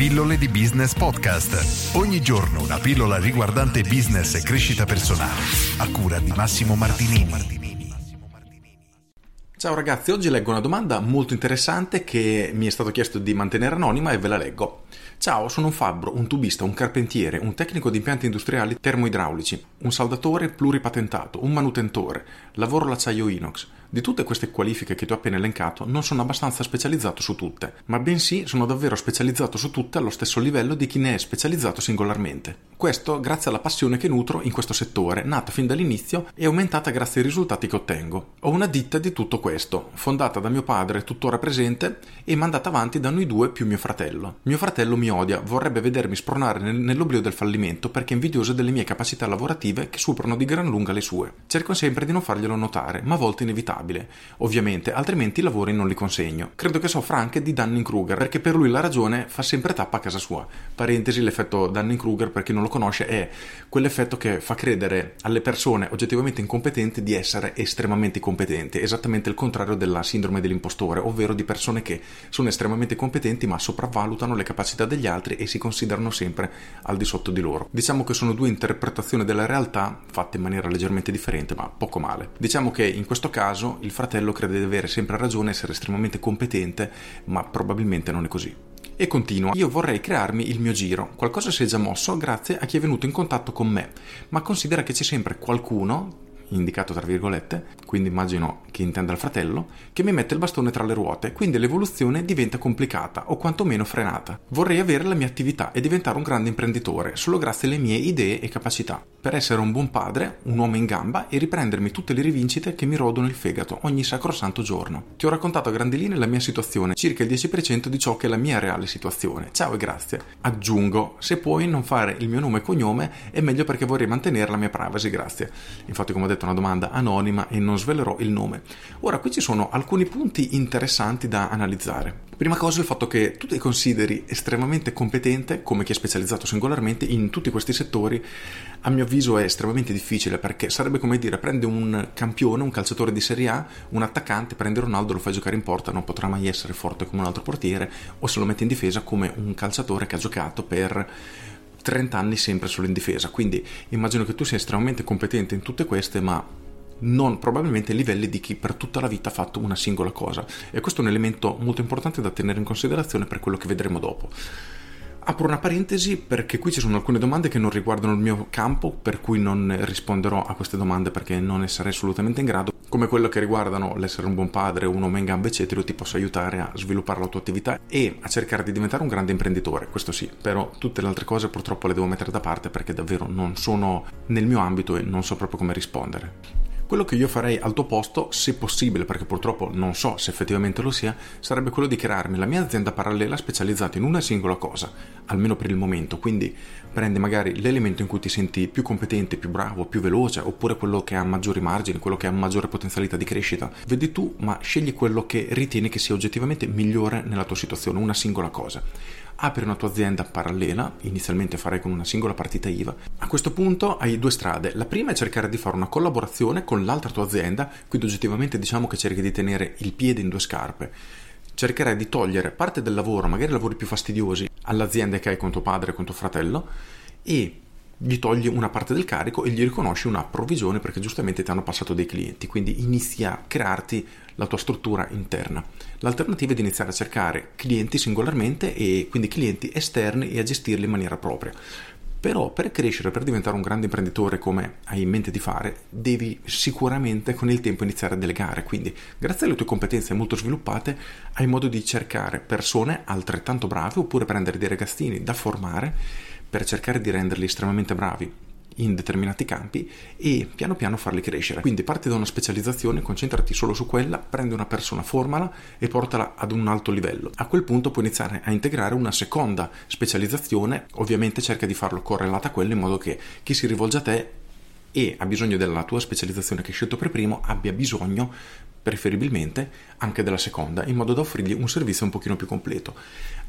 Pillole di Business Podcast. Ogni giorno una pillola riguardante business e crescita personale. A cura di Massimo Martinini. Ciao ragazzi, oggi leggo una domanda molto interessante che mi è stato chiesto di mantenere anonima e ve la leggo. Ciao, sono un fabbro, un tubista, un carpentiere, un tecnico di impianti industriali termoidraulici, un saldatore pluripatentato, un manutentore, lavoro l'acciaio inox. Di tutte queste qualifiche che ti ho appena elencato, non sono abbastanza specializzato su tutte, ma bensì sono davvero specializzato su tutte allo stesso livello di chi ne è specializzato singolarmente. Questo grazie alla passione che nutro in questo settore, nata fin dall'inizio e aumentata grazie ai risultati che ottengo. Ho una ditta di tutto questo, fondata da mio padre, tuttora presente, e mandata avanti da noi due più mio fratello. Mio fratello mi odia, vorrebbe vedermi spronare nell'oblio del fallimento perché è invidioso delle mie capacità lavorative che superano di gran lunga le sue. Cerco sempre di non farglielo notare, ma a volte inevitabile inevitabile. Ovviamente, altrimenti i lavori non li consegno. Credo che soffra anche di Dunning-Kruger, perché per lui la ragione fa sempre tappa a casa sua. Parentesi, l'effetto Dunning-Kruger, per chi non lo conosce, è quell'effetto che fa credere alle persone oggettivamente incompetenti di essere estremamente competenti, esattamente il contrario della sindrome dell'impostore, ovvero di persone che sono estremamente competenti ma sopravvalutano le capacità degli altri e si considerano sempre al di sotto di loro. Diciamo che sono due interpretazioni della realtà fatte in maniera leggermente differente, ma poco male. Diciamo che in questo caso il fratello crede di avere sempre ragione, essere estremamente competente, ma probabilmente non è così. E continua, io vorrei crearmi il mio giro, qualcosa si è già mosso grazie a chi è venuto in contatto con me, ma considera che c'è sempre qualcuno indicato tra virgolette, quindi immagino che intenda il fratello, che mi mette il bastone tra le ruote, quindi l'evoluzione diventa complicata o quantomeno frenata. Vorrei avere la mia attività e diventare un grande imprenditore solo grazie alle mie idee e capacità, per essere un buon padre, un uomo in gamba e riprendermi tutte le rivincite che mi rodono il fegato ogni sacrosanto giorno. Ti ho raccontato a grandi linee la mia situazione, circa il 10% di ciò che è la mia reale situazione. Ciao e grazie. Aggiungo, se puoi non fare il mio nome e cognome è meglio perché vorrei mantenere la mia privacy, grazie. Infatti come ho detto detto una domanda anonima e non svelerò il nome. Ora, qui ci sono alcuni punti interessanti da analizzare. Prima cosa il fatto che tu ti consideri estremamente competente, come chi è specializzato singolarmente, in tutti questi settori, a mio avviso è estremamente difficile perché sarebbe come dire prende un campione, un calciatore di Serie A, un attaccante, prende Ronaldo, lo fai giocare in porta, non potrà mai essere forte come un altro portiere, o se lo mette in difesa come un calciatore che ha giocato per 30 anni sempre solo in difesa. Quindi immagino che tu sia estremamente competente in tutte queste, ma non probabilmente ai livelli di chi per tutta la vita ha fatto una singola cosa. E questo è un elemento molto importante da tenere in considerazione per quello che vedremo dopo. Apro una parentesi perché qui ci sono alcune domande che non riguardano il mio campo, per cui non risponderò a queste domande perché non ne sarei assolutamente in grado, come quelle che riguardano l'essere un buon padre, un uomo in gambe, eccetera, ti posso aiutare a sviluppare la tua attività e a cercare di diventare un grande imprenditore, questo sì, però tutte le altre cose purtroppo le devo mettere da parte perché davvero non sono nel mio ambito e non so proprio come rispondere. Quello che io farei al tuo posto, se possibile, perché purtroppo non so se effettivamente lo sia, sarebbe quello di crearmi la mia azienda parallela specializzata in una singola cosa, almeno per il momento. Quindi prendi magari l'elemento in cui ti senti più competente, più bravo, più veloce, oppure quello che ha maggiori margini, quello che ha maggiore potenzialità di crescita. Vedi tu, ma scegli quello che ritieni che sia oggettivamente migliore nella tua situazione, una singola cosa apri una tua azienda parallela, inizialmente farei con una singola partita IVA. A questo punto hai due strade. La prima è cercare di fare una collaborazione con l'altra tua azienda, quindi oggettivamente diciamo che cerchi di tenere il piede in due scarpe. Cercherai di togliere parte del lavoro, magari lavori più fastidiosi, all'azienda che hai con tuo padre con tuo fratello e gli togli una parte del carico e gli riconosci una provvigione perché giustamente ti hanno passato dei clienti, quindi inizi a crearti la tua struttura interna. L'alternativa è di iniziare a cercare clienti singolarmente e quindi clienti esterni e a gestirli in maniera propria. Però per crescere, per diventare un grande imprenditore come hai in mente di fare, devi sicuramente con il tempo iniziare a delegare. Quindi, grazie alle tue competenze molto sviluppate, hai modo di cercare persone altrettanto brave oppure prendere dei ragazzini da formare per cercare di renderli estremamente bravi in determinati campi e piano piano farli crescere. Quindi parti da una specializzazione, concentrati solo su quella, prendi una persona, formala e portala ad un alto livello. A quel punto puoi iniziare a integrare una seconda specializzazione, ovviamente cerca di farlo correlata a quella in modo che chi si rivolge a te e ha bisogno della tua specializzazione che hai scelto per primo abbia bisogno preferibilmente anche della seconda, in modo da offrirgli un servizio un pochino più completo.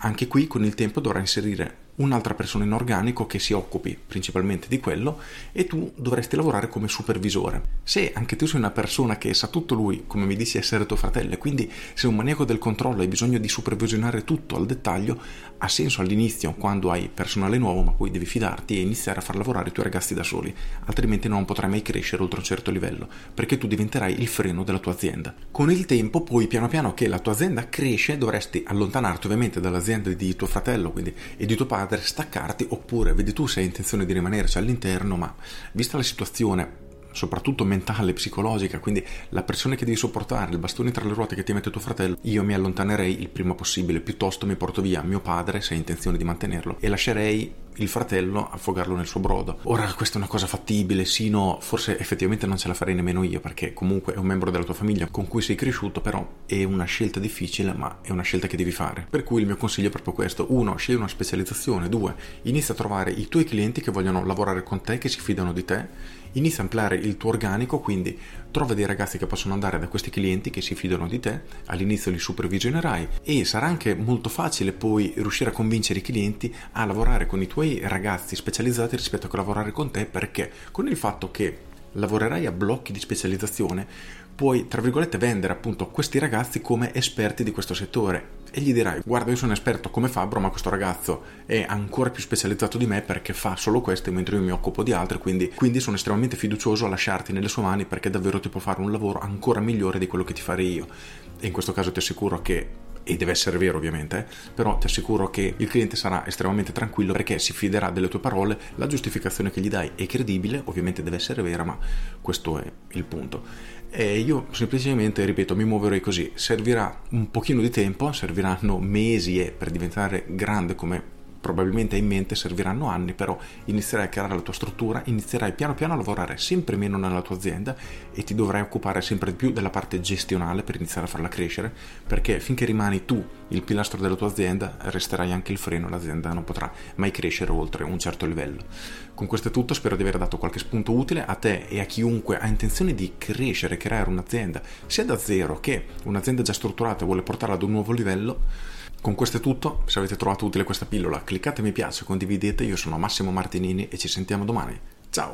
Anche qui con il tempo dovrà inserire un'altra persona in organico che si occupi principalmente di quello e tu dovresti lavorare come supervisore. Se anche tu sei una persona che sa tutto lui, come mi dici essere tuo fratello, e quindi sei un maniaco del controllo e hai bisogno di supervisionare tutto al dettaglio, ha senso all'inizio quando hai personale nuovo, ma poi devi fidarti e iniziare a far lavorare i tuoi ragazzi da soli, altrimenti non potrai mai crescere oltre un certo livello, perché tu diventerai il freno della tua azienda. Con il tempo poi piano piano che la tua azienda cresce dovresti allontanarti ovviamente dall'azienda di tuo fratello quindi, e di tuo padre, staccarti oppure vedi tu se hai intenzione di rimanerci all'interno ma vista la situazione soprattutto mentale, psicologica, quindi la pressione che devi sopportare, il bastone tra le ruote che ti mette tuo fratello, io mi allontanerei il prima possibile, piuttosto mi porto via mio padre se hai intenzione di mantenerlo e lascerei il fratello affogarlo nel suo brodo. Ora questa è una cosa fattibile, sì, no, forse effettivamente non ce la farei nemmeno io perché comunque è un membro della tua famiglia con cui sei cresciuto, però è una scelta difficile, ma è una scelta che devi fare. Per cui il mio consiglio è proprio questo. Uno, scegli una specializzazione. Due, inizia a trovare i tuoi clienti che vogliono lavorare con te, che si fidano di te inizia a ampliare il tuo organico, quindi trova dei ragazzi che possono andare da questi clienti che si fidano di te, all'inizio li supervisionerai e sarà anche molto facile poi riuscire a convincere i clienti a lavorare con i tuoi tuoi ragazzi specializzati rispetto a lavorare con te perché con il fatto che lavorerai a blocchi di specializzazione puoi tra virgolette vendere appunto questi ragazzi come esperti di questo settore e gli dirai guarda io sono esperto come Fabbro ma questo ragazzo è ancora più specializzato di me perché fa solo questo mentre io mi occupo di altro quindi, quindi sono estremamente fiducioso a lasciarti nelle sue mani perché davvero ti può fare un lavoro ancora migliore di quello che ti farei io. E in questo caso ti assicuro che e deve essere vero ovviamente, però ti assicuro che il cliente sarà estremamente tranquillo perché si fiderà delle tue parole, la giustificazione che gli dai è credibile, ovviamente deve essere vera, ma questo è il punto. E io semplicemente, ripeto, mi muoverei così, servirà un pochino di tempo, serviranno mesi eh, per diventare grande come probabilmente hai in mente serviranno anni, però inizierai a creare la tua struttura, inizierai piano piano a lavorare sempre meno nella tua azienda e ti dovrai occupare sempre di più della parte gestionale per iniziare a farla crescere, perché finché rimani tu il pilastro della tua azienda, resterai anche il freno, l'azienda non potrà mai crescere oltre un certo livello. Con questo è tutto, spero di aver dato qualche spunto utile a te e a chiunque ha intenzione di crescere, creare un'azienda, sia da zero che un'azienda già strutturata vuole portarla ad un nuovo livello con questo è tutto, se avete trovato utile questa pillola cliccate mi piace, condividete, io sono Massimo Martinini e ci sentiamo domani. Ciao!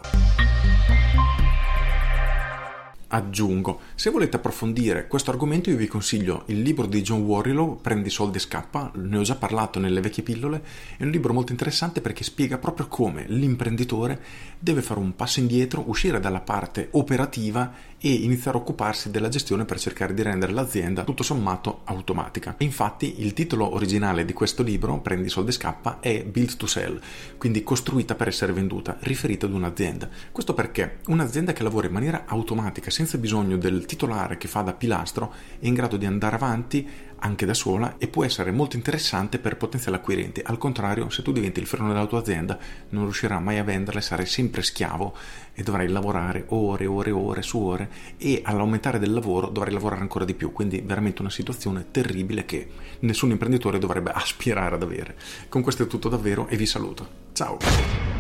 Aggiungo, se volete approfondire questo argomento io vi consiglio il libro di John Warrilow, Prendi soldi e scappa, ne ho già parlato nelle vecchie pillole, è un libro molto interessante perché spiega proprio come l'imprenditore deve fare un passo indietro, uscire dalla parte operativa e iniziare a occuparsi della gestione per cercare di rendere l'azienda tutto sommato automatica. Infatti il titolo originale di questo libro, Prendi soldi e scappa, è Build to Sell, quindi costruita per essere venduta, riferita ad un'azienda. Questo perché un'azienda che lavora in maniera automatica, senza bisogno del titolare che fa da pilastro, è in grado di andare avanti anche da sola e può essere molto interessante per potenziali acquirenti. Al contrario, se tu diventi il freno della tua azienda, non riuscirai mai a venderle, sarai sempre schiavo e dovrai lavorare ore, ore, ore su ore e all'aumentare del lavoro dovrai lavorare ancora di più. Quindi veramente una situazione terribile che nessun imprenditore dovrebbe aspirare ad avere. Con questo è tutto davvero e vi saluto. Ciao!